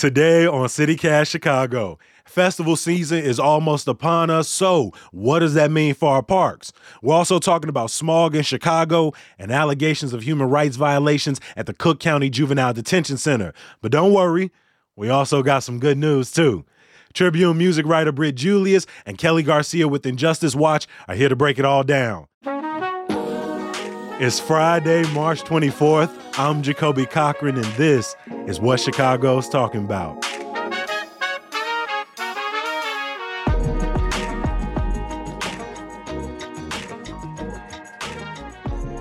Today on CityCast Chicago, festival season is almost upon us. So, what does that mean for our parks? We're also talking about smog in Chicago and allegations of human rights violations at the Cook County Juvenile Detention Center. But don't worry, we also got some good news too. Tribune music writer Britt Julious and Kelly Garcia with Injustice Watch are here to break it all down. It's Friday, March 24th. I'm Jacoby Cochran, and this is what Chicago's talking about.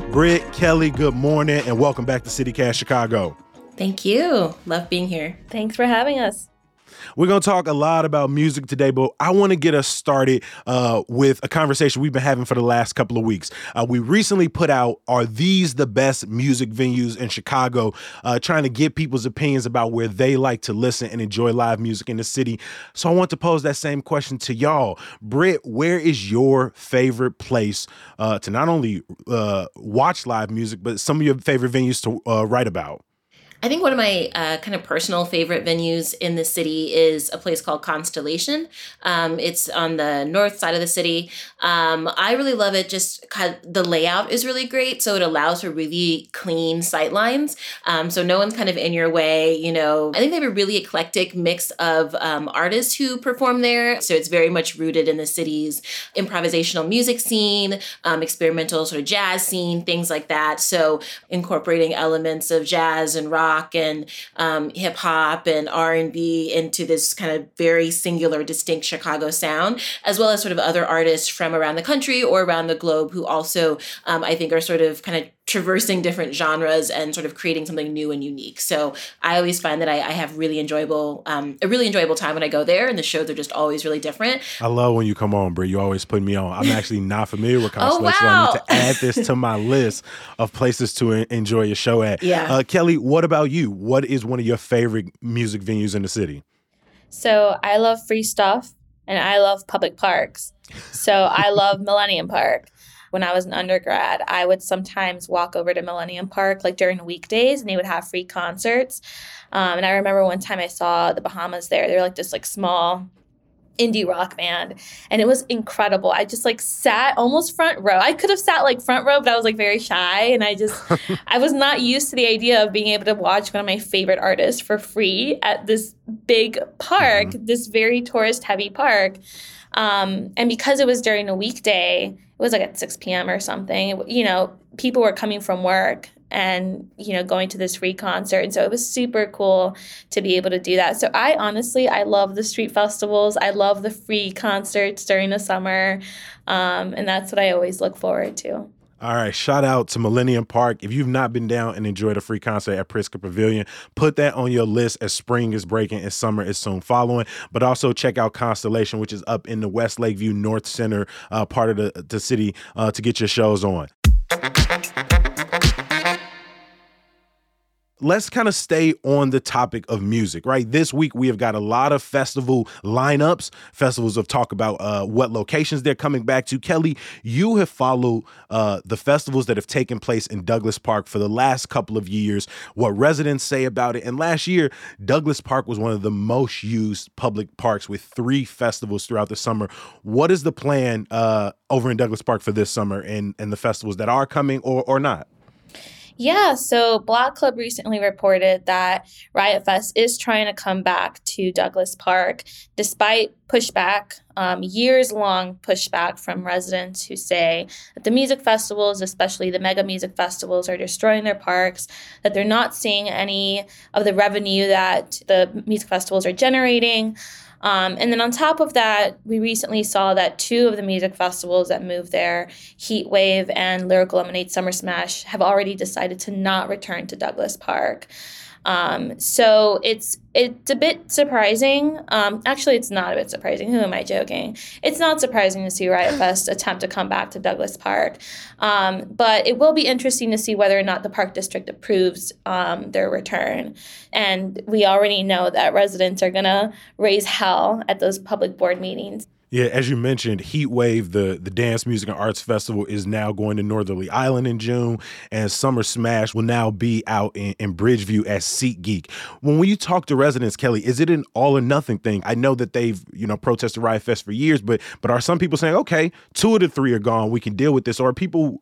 Britt, Kelly, good morning, and welcome back to CityCast Chicago. Thank you. Love being here. Thanks for having us. We're going to talk a lot about music today, but I want to get us started uh, with a conversation we've been having for the last couple of weeks. Uh, we recently put out Are These the Best Music Venues in Chicago? Uh, trying to get people's opinions about where they like to listen and enjoy live music in the city. So I want to pose that same question to y'all. Britt, where is your favorite place uh, to not only uh, watch live music, but some of your favorite venues to uh, write about? I think one of my uh, kind of personal favorite venues in the city is a place called Constellation. Um, it's on the north side of the city. Um, I really love it. Just kind of, the layout is really great, so it allows for really clean sight lines. Um, so no one's kind of in your way. You know, I think they have a really eclectic mix of um, artists who perform there. So it's very much rooted in the city's improvisational music scene, um, experimental sort of jazz scene, things like that. So incorporating elements of jazz and rock rock and um, hip hop and R and B into this kind of very singular, distinct Chicago sound, as well as sort of other artists from around the country or around the globe who also um, I think are sort of kind of traversing different genres and sort of creating something new and unique. So I always find that I, I have really enjoyable, um, a really enjoyable time when I go there, and the shows are just always really different. I love when you come on, Brie. You always put me on. I'm actually not familiar with Constellation. oh, wow. I need to add this to my list of places to enjoy your show at. Yeah. Uh, Kelly, what about you? What is one of your favorite music venues in the city? So I love free stuff and I love public parks. So I love Millennium Park when I was an undergrad, I would sometimes walk over to Millennium Park like during weekdays and they would have free concerts. Um, and I remember one time I saw the Bahamas there. They're like this like small indie rock band and it was incredible i just like sat almost front row i could have sat like front row but i was like very shy and i just i was not used to the idea of being able to watch one of my favorite artists for free at this big park mm-hmm. this very tourist heavy park um, and because it was during a weekday, it was like at 6 p.m. or something, you know, people were coming from work and, you know, going to this free concert. And so it was super cool to be able to do that. So I honestly, I love the street festivals. I love the free concerts during the summer. Um, and that's what I always look forward to. All right, shout out to Millennium Park. If you've not been down and enjoyed a free concert at Pritzker Pavilion, put that on your list as spring is breaking and summer is soon following. But also check out Constellation, which is up in the West Lakeview North Center uh, part of the, the city uh, to get your shows on let's kind of stay on the topic of music, right? This week we have got a lot of festival lineups, festivals of talk about uh, what locations they're coming back to. Kelly, you have followed uh, the festivals that have taken place in Douglass Park for the last couple of years, what residents say about it. And last year, Douglass Park was one of the most used public parks with three festivals throughout the summer. What is the plan uh, over in Douglass Park for this summer and, and the festivals that are coming or, or not? Yeah, so Block Club recently reported that Riot Fest is trying to come back to Douglass Park despite pushback, um, years long pushback from residents who say that the music festivals, especially the mega music festivals, are destroying their parks, that they're not seeing any of the revenue that the music festivals are generating. Um, and then on top of that, we recently saw that two of the music festivals that moved there, Heat Wave and Lyrical Lemonade Summer Smash, have already decided to not return to Douglass Park. Um, so it's it's a bit surprising. Um, actually, it's not a bit surprising. Who am I joking? It's not surprising to see Riot Fest attempt to come back to Douglass Park, um, but it will be interesting to see whether or not the Park District approves um, their return. And we already know that residents are gonna raise hell at those public board meetings. Yeah, as you mentioned, Heat Wave, the, the dance music and arts festival, is now going to Northerly Island in June, and Summer Smash will now be out in, in Bridgeview at SeatGeek. When you talk to residents, Kelly, is it an all or nothing thing? I know that they've you know protested Riot Fest for years, but but are some people saying, okay, two of the three are gone, we can deal with this, or are people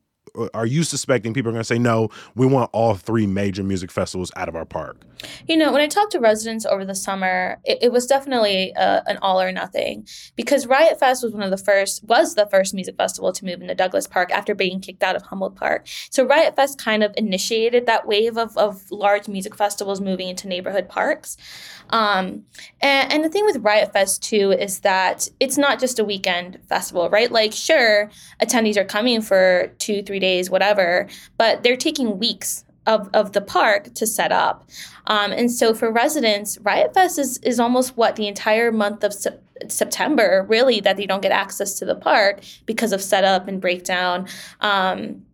are you suspecting people are going to say no we want all three major music festivals out of our park you know when i talked to residents over the summer it, it was definitely uh, an all or nothing because riot fest was one of the first was the first music festival to move into douglass park after being kicked out of humboldt park. So riot fest kind of initiated that wave of, of large music festivals moving into neighborhood parks. Um, and, and the thing with riot fest too is that it's not just a weekend festival right? Like sure attendees are coming for two three days days, whatever, but they're taking weeks of, of the park to set up. Um, and so for residents, Riot Fest is, is almost what the entire month of se- September, really, that they don't get access to the park because of setup and breakdown. Um,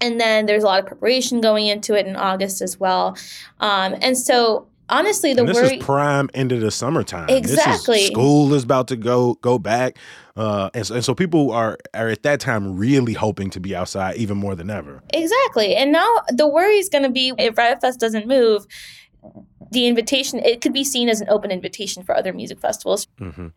and then there's a lot of preparation going into it in August as well. Um, and so honestly, the and this worry is prime end of the summertime. Exactly. Is, school is about to go go back, uh, and, so, and so people are are at that time really hoping to be outside even more than ever. Exactly, and now the worry is going to be if Riot Fest doesn't move. The invitation, it could be seen as an open invitation for other music festivals. Mm-hmm.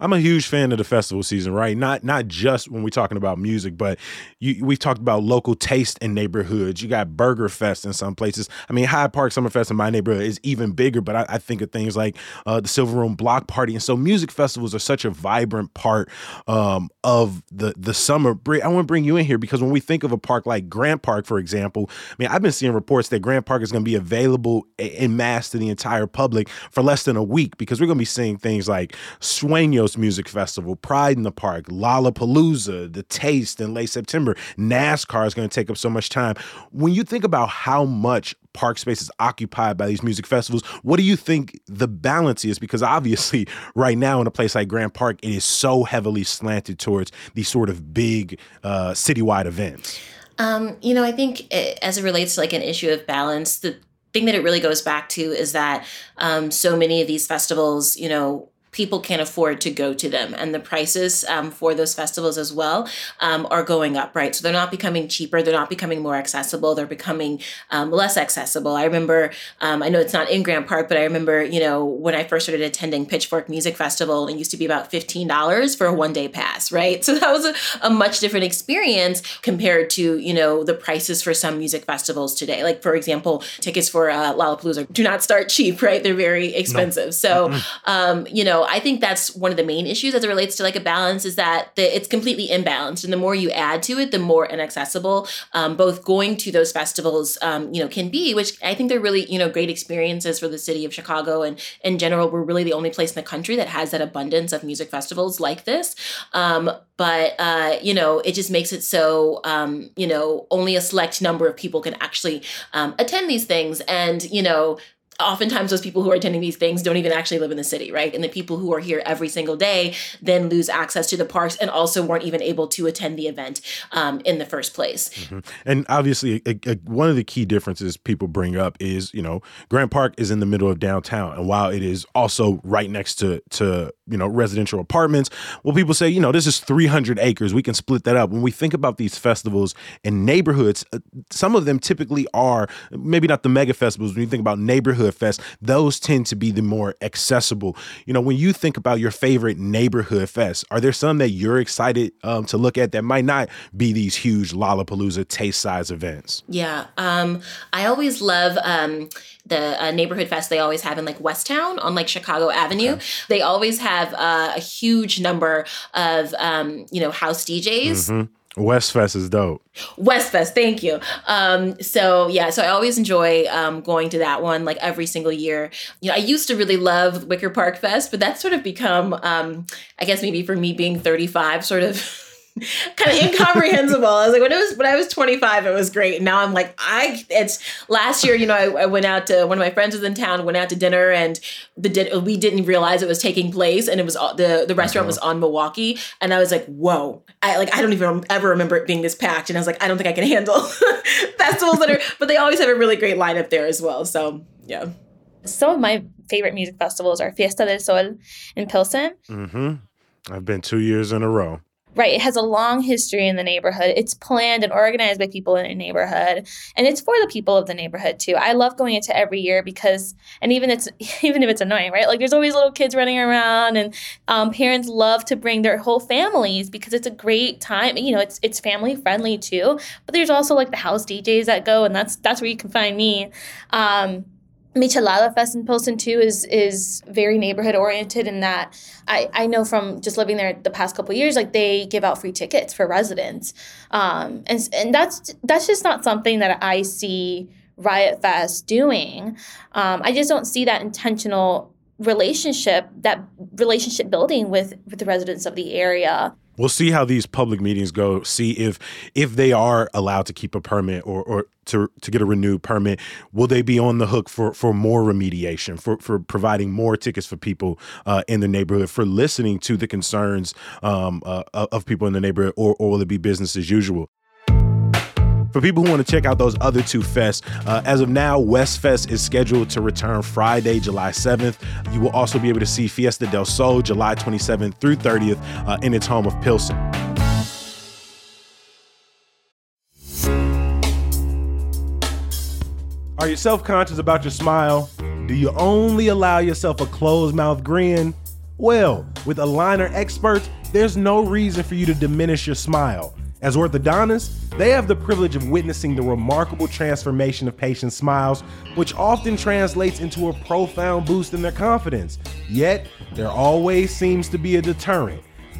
I'm a huge fan of the festival season, right? Not not just when we're talking about music, but you, we talked about local taste in neighborhoods. You got Burger Fest in some places. I mean, Hyde Park Summerfest in my neighborhood is even bigger, but I, I think of things like uh, the Silver Room Block Party, and so music festivals are such a vibrant part um, of the the summer. I want to bring you in here because when we think of a park like Grant Park, for example, I mean, I've been seeing reports that Grant Park is going to be available in mass to the entire public for less than a week because we're going to be seeing things like Music Festival, Pride in the Park, Lollapalooza, The Taste in late September. NASCAR is going to take up so much time. When you think about how much park space is occupied by these music festivals, what do you think the balance is? Because obviously, right now in a place like Grant Park, it is so heavily slanted towards these sort of big uh, citywide events. Um, you know, I think it, as it relates to like an issue of balance, the thing that it really goes back to is that um, so many of these festivals, you know, people can't afford to go to them. And the prices um, for those festivals as well um, are going up, right? So they're not becoming cheaper, they're not becoming more accessible, they're becoming um, less accessible. I remember, um, I know it's not in Grant Park, but I remember, you know, when I first started attending Pitchfork Music Festival, it used to be about $15 for a one day pass, right? So that was a, a much different experience compared to, you know, the prices for some music festivals today. Like, for example, tickets for uh, Lollapalooza do not start cheap, right? They're very expensive. No. So, um, you know, I think that's one of the main issues as it relates to like a balance is that the, it's completely imbalanced, and the more you add to it, the more inaccessible um, both going to those festivals, um, you know, can be. Which I think they're really you know great experiences for the city of Chicago, and in general, we're really the only place in the country that has that abundance of music festivals like this. Um, but uh, you know, it just makes it so um, you know only a select number of people can actually um, attend these things, and you know oftentimes those people who are attending these things don't even actually live in the city, right? And the people who are here every single day then lose access to the parks and also weren't even able to attend the event um, in the first place. Mm-hmm. And obviously, a, a, one of the key differences people bring up is, you know, Grant Park is in the middle of downtown, and while it is also right next to to you know residential apartments, well, people say, you know, this is 300 acres. We can split that up. When we think about these festivals in neighborhoods, uh, some of them typically are maybe not the mega festivals. When you think about neighborhoods fest, those tend to be the more accessible. You know, when you think about your favorite neighborhood fest, are there some that you're excited um, to look at that might not be these huge Lollapalooza taste size events? Yeah. Um, I always love um, the uh, neighborhood fest they always have in like Westtown on like Chicago Avenue. Okay. They always have uh, a huge number of, um, you know, house DJs. Mm-hmm Westfest is dope. Westfest, thank you. Um, so yeah, so I always enjoy um, going to that one like every single year. You know, I used to really love Wicker Park Fest, but that's sort of become, um, I guess maybe for me being 35, sort of kind of incomprehensible. I was like, when it was when I was 25, it was great. Now I'm like, I it's last year, you know, I, I, went out to one of my friends was in town, went out to dinner, and the di- we didn't realize it was taking place, and it was the the restaurant uh-huh. was on Milwaukee, and I was like, whoa, I like I don't even ever remember it being this packed, and I was like, I don't think I can handle festivals that are, but they always have a really great lineup there as well. So yeah. Some of my favorite music festivals are Fiesta del Sol in Pilsen. Mm-hmm. I've been two years in a row. Right. It has a long history in the neighborhood. It's planned and organized by people in a neighborhood. And it's for the people of the neighborhood too. I love going into every year because and even it's even if it's annoying, right? Like there's always little kids running around and um, parents love to bring their whole families because it's a great time. You know, it's it's family friendly too. But there's also like the house DJs that go and that's that's where you can find me. Um, Michelada Fest in Pilsen too is is very neighborhood oriented in that I, I know from just living there the past couple years like they give out free tickets for residents. Um, and and that's that's just not something that I see Riot Fest doing. Um, I just don't see that intentional relationship that relationship building with with the residents of the area we'll see how these public meetings go see if if they are allowed to keep a permit or or to to get a renewed permit. Will they be on the hook for for more remediation for for providing more tickets for people uh, in the neighborhood for listening to the concerns um, uh, of people in the neighborhood or, or will it be business as usual for people who want to check out those other two fests, uh, as of now, West Fest is scheduled to return Friday, July 7th. You will also be able to see Fiesta del Sol July 27th through 30th uh, in its home of Pilsen. Are you self conscious about your smile? Do you only allow yourself a closed mouth grin? Well, with aligner experts, there's no reason for you to diminish your smile. As orthodontists, they have the privilege of witnessing the remarkable transformation of patients' smiles, which often translates into a profound boost in their confidence. Yet, there always seems to be a deterrent.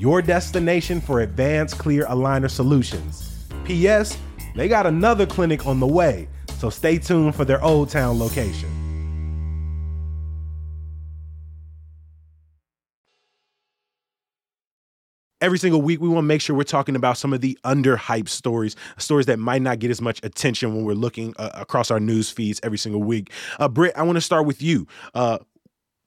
your destination for advanced clear aligner solutions. P.S. They got another clinic on the way, so stay tuned for their Old Town location. every single week we want to make sure we're talking about some of the underhyped stories stories that might not get as much attention when we're looking uh, across our news feeds every single week uh, britt i want to start with you uh,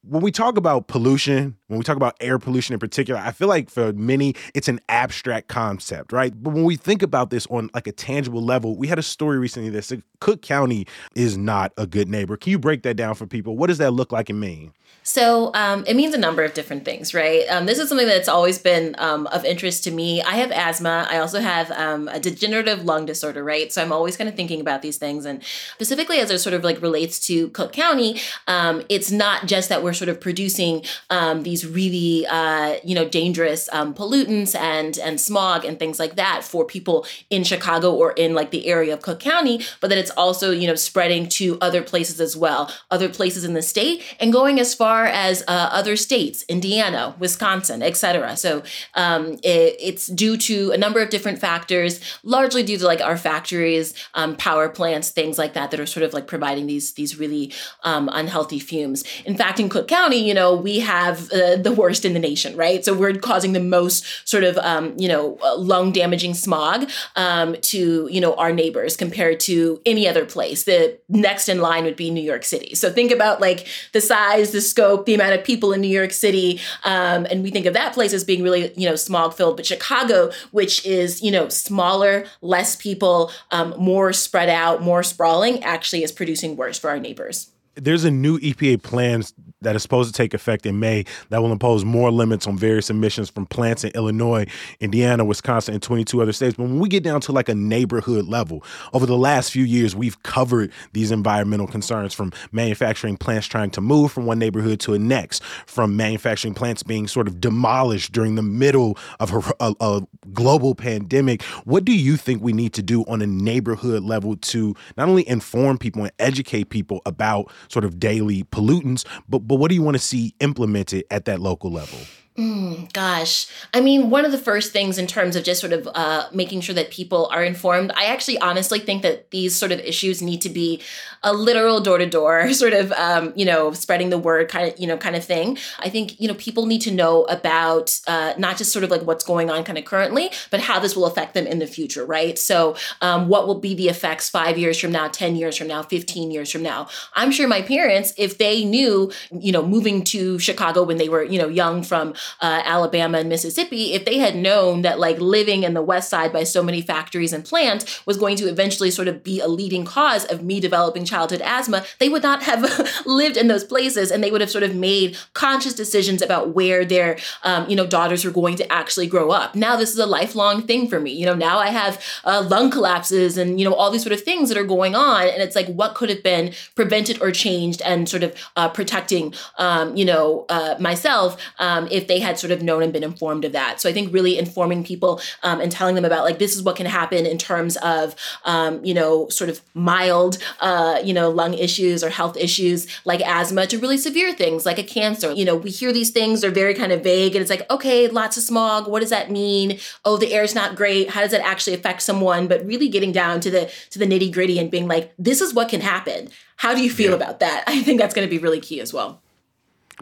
when we talk about pollution, when we talk about air pollution in particular, I feel like for many it's an abstract concept, right? But when we think about this on like a tangible level, we had a story recently that said Cook County is not a good neighbor. Can you break that down for people? What does that look like and mean? So um, it means a number of different things, right? Um, this is something that's always been um, of interest to me. I have asthma. I also have um, a degenerative lung disorder, right? So I'm always kind of thinking about these things, and specifically as it sort of like relates to Cook County, um, it's not just that we're sort of producing um, these really, uh, you know, dangerous pollutants and and smog and things like that for people in Chicago or in like the area of Cook County, but that it's also you know spreading to other places as well, other places in the state, and going as far far as uh, other states, Indiana, Wisconsin, etc. So um, it, it's due to a number of different factors, largely due to like our factories, um, power plants, things like that, that are sort of like providing these these really um, unhealthy fumes. In fact, in Cook County, you know, we have uh, the worst in the nation, right? So we're causing the most sort of um, you know uh, lung damaging smog um, to you know our neighbors compared to any other place. The next in line would be New York City. So think about like the size, the scope the amount of people in New York City, um, and we think of that place as being really, you know, smog filled. But Chicago, which is, you know, smaller, less people, um, more spread out, more sprawling, actually is producing worse for our neighbors there's a new EPA plan that is supposed to take effect in May that will impose more limits on various emissions from plants in Illinois, Indiana, Wisconsin, and 22 other states. But when we get down to like a neighborhood level, over the last few years, we've covered these environmental concerns from manufacturing plants trying to move from one neighborhood to a next, from manufacturing plants being sort of demolished during the middle of a, a, a global pandemic. What do you think we need to do on a neighborhood level to not only inform people and educate people about sort of daily pollutants, but, but what do you want to see implemented at that local level? Mm, gosh, I mean, one of the first things in terms of just sort of uh, making sure that people are informed, I actually honestly think that these sort of issues need to be a literal door to door sort of, um, you know, spreading the word kind of, you know, kind of thing. I think, you know, people need to know about uh, not just sort of like what's going on kind of currently, but how this will affect them in the future, right? So, um, what will be the effects five years from now, 10 years from now, 15 years from now? I'm sure my parents, if they knew, you know, moving to Chicago when they were, you know, young from uh, Alabama and Mississippi, if they had known that like living in the West Side by so many factories and plants was going to eventually sort of be a leading cause of me developing childhood asthma, they would not have lived in those places and they would have sort of made conscious decisions about where their, um, you know, daughters were going to actually grow up. Now this is a lifelong thing for me. You know, now I have uh, lung collapses and, you know, all these sort of things that are going on. And it's like, what could have been prevented or changed and sort of uh, protecting, um, you know, uh, myself um, if they had sort of known and been informed of that. So I think really informing people um, and telling them about like this is what can happen in terms of um, you know sort of mild uh, you know lung issues or health issues like asthma to really severe things like a cancer. You know we hear these things they're very kind of vague and it's like okay lots of smog what does that mean? Oh the air is not great. How does that actually affect someone? But really getting down to the to the nitty gritty and being like this is what can happen. How do you feel yeah. about that? I think that's going to be really key as well.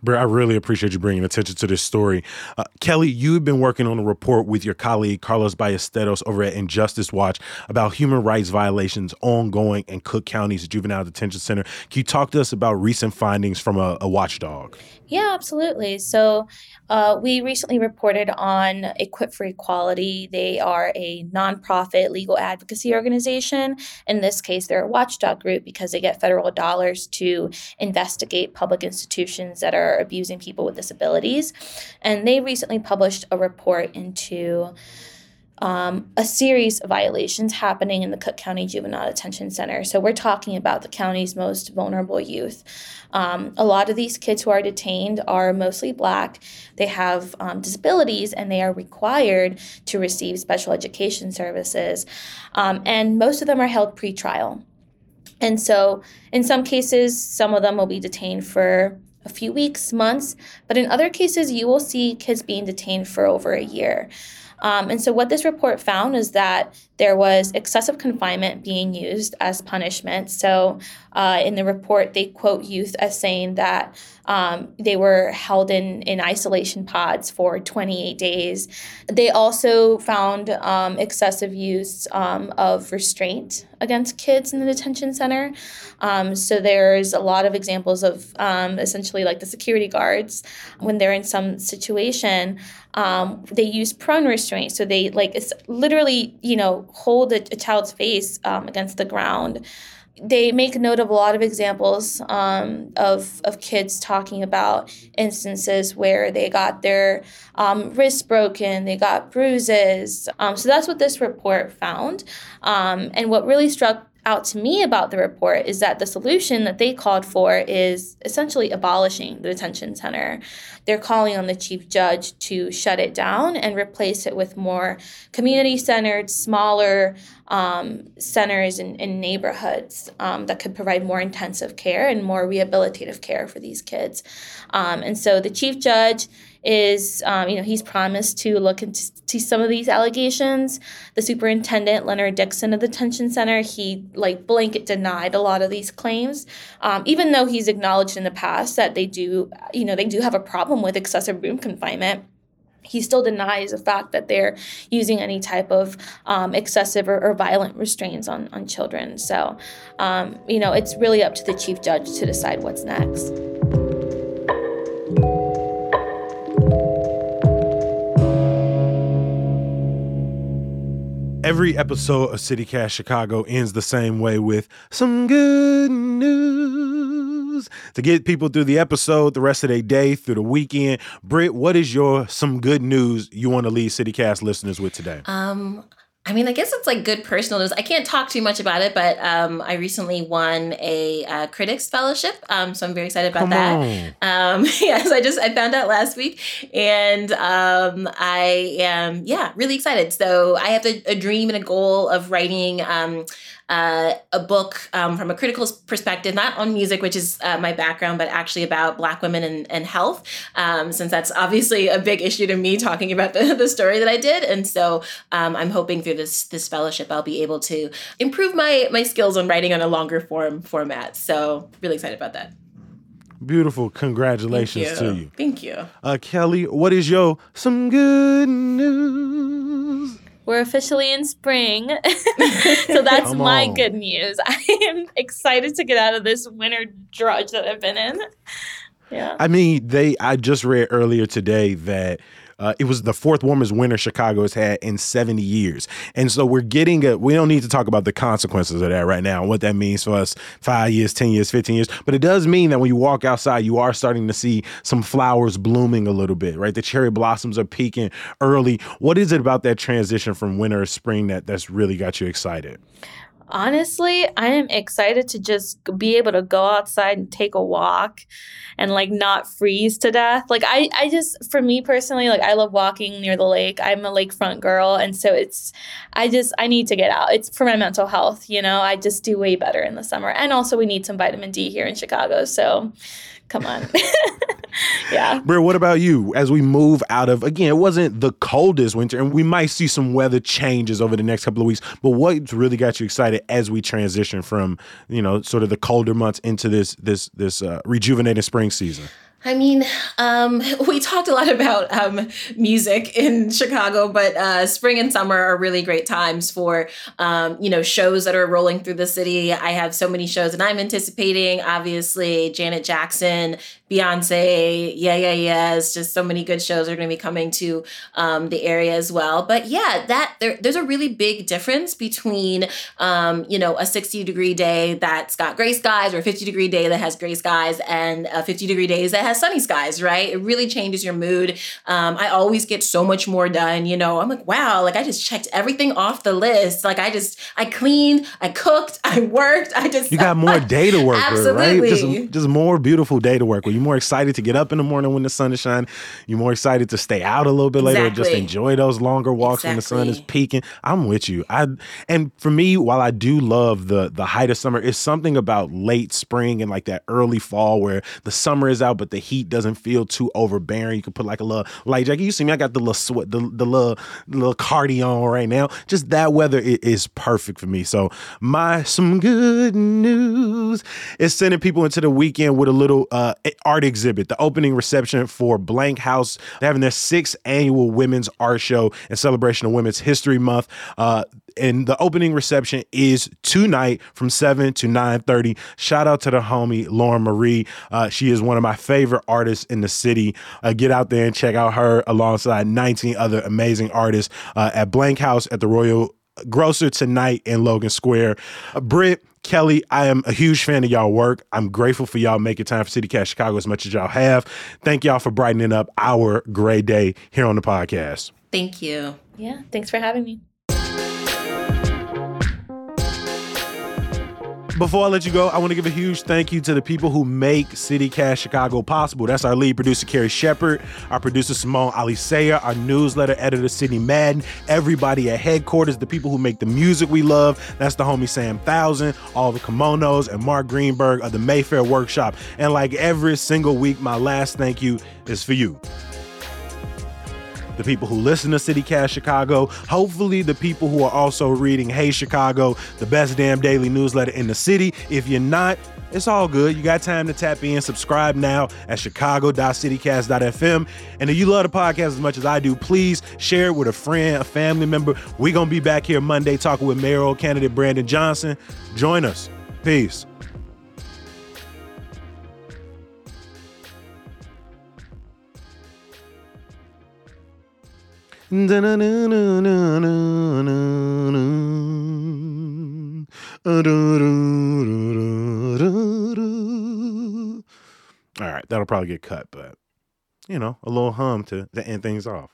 Bro, I really appreciate you bringing attention to this story. Uh, Kelly, you've been working on a report with your colleague Carlos Ballesteros over at Injustice Watch about human rights violations ongoing in Cook County's juvenile detention center. Can you talk to us about recent findings from a, a watchdog? Yeah, absolutely. So, uh, we recently reported on Equip for Equality. They are a nonprofit legal advocacy organization. In this case, they're a watchdog group because they get federal dollars to investigate public institutions that are abusing people with disabilities. And they recently published a report into um, a series of violations happening in the Cook County Juvenile Detention Center. So we're talking about the county's most vulnerable youth. Um, a lot of these kids who are detained are mostly black. They have um, disabilities and they are required to receive special education services. Um, and most of them are held pretrial. And so, in some cases, some of them will be detained for a few weeks, months, but in other cases, you will see kids being detained for over a year. Um, and so, what this report found is that there was excessive confinement being used as punishment. So, uh, in the report, they quote youth as saying that um, they were held in, in isolation pods for 28 days. They also found um, excessive use um, of restraint against kids in the detention center. Um, so, there's a lot of examples of um, essentially like the security guards when they're in some situation um, they use prone restraint so they like it's literally you know hold a, a child's face against the ground they make note of a lot of examples um, of, of kids talking about instances where they got their um, wrists broken, they got bruises. Um, so that's what this report found. Um, and what really struck out to me about the report is that the solution that they called for is essentially abolishing the detention center. They're calling on the chief judge to shut it down and replace it with more community centered, smaller um, centers in, in neighborhoods um, that could provide more intensive care and more rehabilitative care for these kids. Um, and so the chief judge is, um, you know, he's promised to look into some of these allegations. The superintendent, Leonard Dixon of the detention center, he like blanket denied a lot of these claims, um, even though he's acknowledged in the past that they do, you know, they do have a problem with excessive room confinement he still denies the fact that they're using any type of um, excessive or, or, violent restraints on, on children. So, um, you know, it's really up to the chief judge to decide what's next. Every episode of CityCast Chicago ends the same way with some good news. To get people through the episode, the rest of their day, through the weekend, Britt, what is your some good news you want to leave CityCast listeners with today? Um, I mean, I guess it's like good personal news. I can't talk too much about it, but um, I recently won a uh, critics fellowship, um, so I'm very excited about Come that. Um, yes, I just I found out last week, and um, I am yeah really excited. So I have a, a dream and a goal of writing. Uh, a book um, from a critical perspective, not on music, which is uh, my background, but actually about Black women and, and health, um, since that's obviously a big issue to me talking about the, the story that I did. And so um, I'm hoping through this this fellowship I'll be able to improve my my skills on writing on a longer form format. So really excited about that. Beautiful. Congratulations Thank to you. you. Thank you. Uh, Kelly, what is your some good news? We're officially in spring. so that's Come my on. good news. I am excited to get out of this winter drudge that I've been in. Yeah. I mean, they. I just read earlier today that uh, it was the fourth warmest winter Chicago has had in 70 years, and so we're getting a. We don't need to talk about the consequences of that right now and what that means for us five years, 10 years, 15 years. But it does mean that when you walk outside, you are starting to see some flowers blooming a little bit, right? The cherry blossoms are peaking early. What is it about that transition from winter to spring that that's really got you excited? Honestly, I am excited to just be able to go outside and take a walk and like not freeze to death. Like I I just for me personally, like I love walking near the lake. I'm a lakefront girl and so it's I just I need to get out. It's for my mental health, you know. I just do way better in the summer. And also we need some vitamin D here in Chicago. So come on. yeah. Bro, what about you? As we move out of again, it wasn't the coldest winter, and we might see some weather changes over the next couple of weeks. But what really got you excited as we transition from you know sort of the colder months into this this this uh, rejuvenating spring season? I mean, um, we talked a lot about um, music in Chicago, but uh, spring and summer are really great times for um, you know shows that are rolling through the city. I have so many shows and I'm anticipating. Obviously, Janet Jackson, Beyonce, yeah, yeah, yes, just so many good shows are going to be coming to um, the area as well. But yeah, that there, there's a really big difference between um, you know a 60 degree day that's got gray skies or a 50 degree day that has gray skies and a 50 degree days that has sunny skies. Right? It really changes your mood. Um, I always get so much more done. You know, I'm like, wow, like I just checked everything off the list. Like I just I cleaned, I cooked, I worked. I just You got more day to work with, right? Just just more beautiful day to work with. You're more excited to get up in the morning when the sun is shining. You're more excited to stay out a little bit later, or just enjoy those longer walks when the sun is peaking. I'm with you. I and for me, while I do love the the height of summer, it's something about late spring and like that early fall where the summer is out, but the heat doesn't feel too overbearing. You can put like a little light jacket. You see me, I got the little sweat, the, the little little cardi on right now. Just that weather i- is perfect for me. So my some good news is sending people into the weekend with a little uh, art exhibit. The opening reception for Blank House. They're having their sixth annual women's art show in celebration of Women's History Month. Uh, and the opening reception is tonight from 7 to 9.30 shout out to the homie lauren marie uh, she is one of my favorite artists in the city uh, get out there and check out her alongside 19 other amazing artists uh, at blank house at the royal grocer tonight in logan square uh, britt Kelly, I am a huge fan of y'all work. I'm grateful for y'all making time for City Cast Chicago as much as y'all have. Thank y'all for brightening up our gray day here on the podcast. Thank you. Yeah. Thanks for having me. Before I let you go, I want to give a huge thank you to the people who make City Cast Chicago possible. That's our lead producer, Carrie Shepard, our producer, Simone Alicea, our newsletter editor, Sydney Madden, everybody at headquarters, the people who make the music we love. That's the homie Sam Thousand, all the kimonos, and Mark Greenberg of the Mayfair Workshop. And like every single week, my last thank you is for you the people who listen to CityCast Chicago, hopefully the people who are also reading Hey Chicago, the best damn daily newsletter in the city. If you're not, it's all good. You got time to tap in. Subscribe now at chicago.citycast.fm. And if you love the podcast as much as I do, please share it with a friend, a family member. We're going to be back here Monday talking with mayoral candidate Brandon Johnson. Join us. Peace. All right, that'll probably get cut, but you know, a little hum to, to end things off.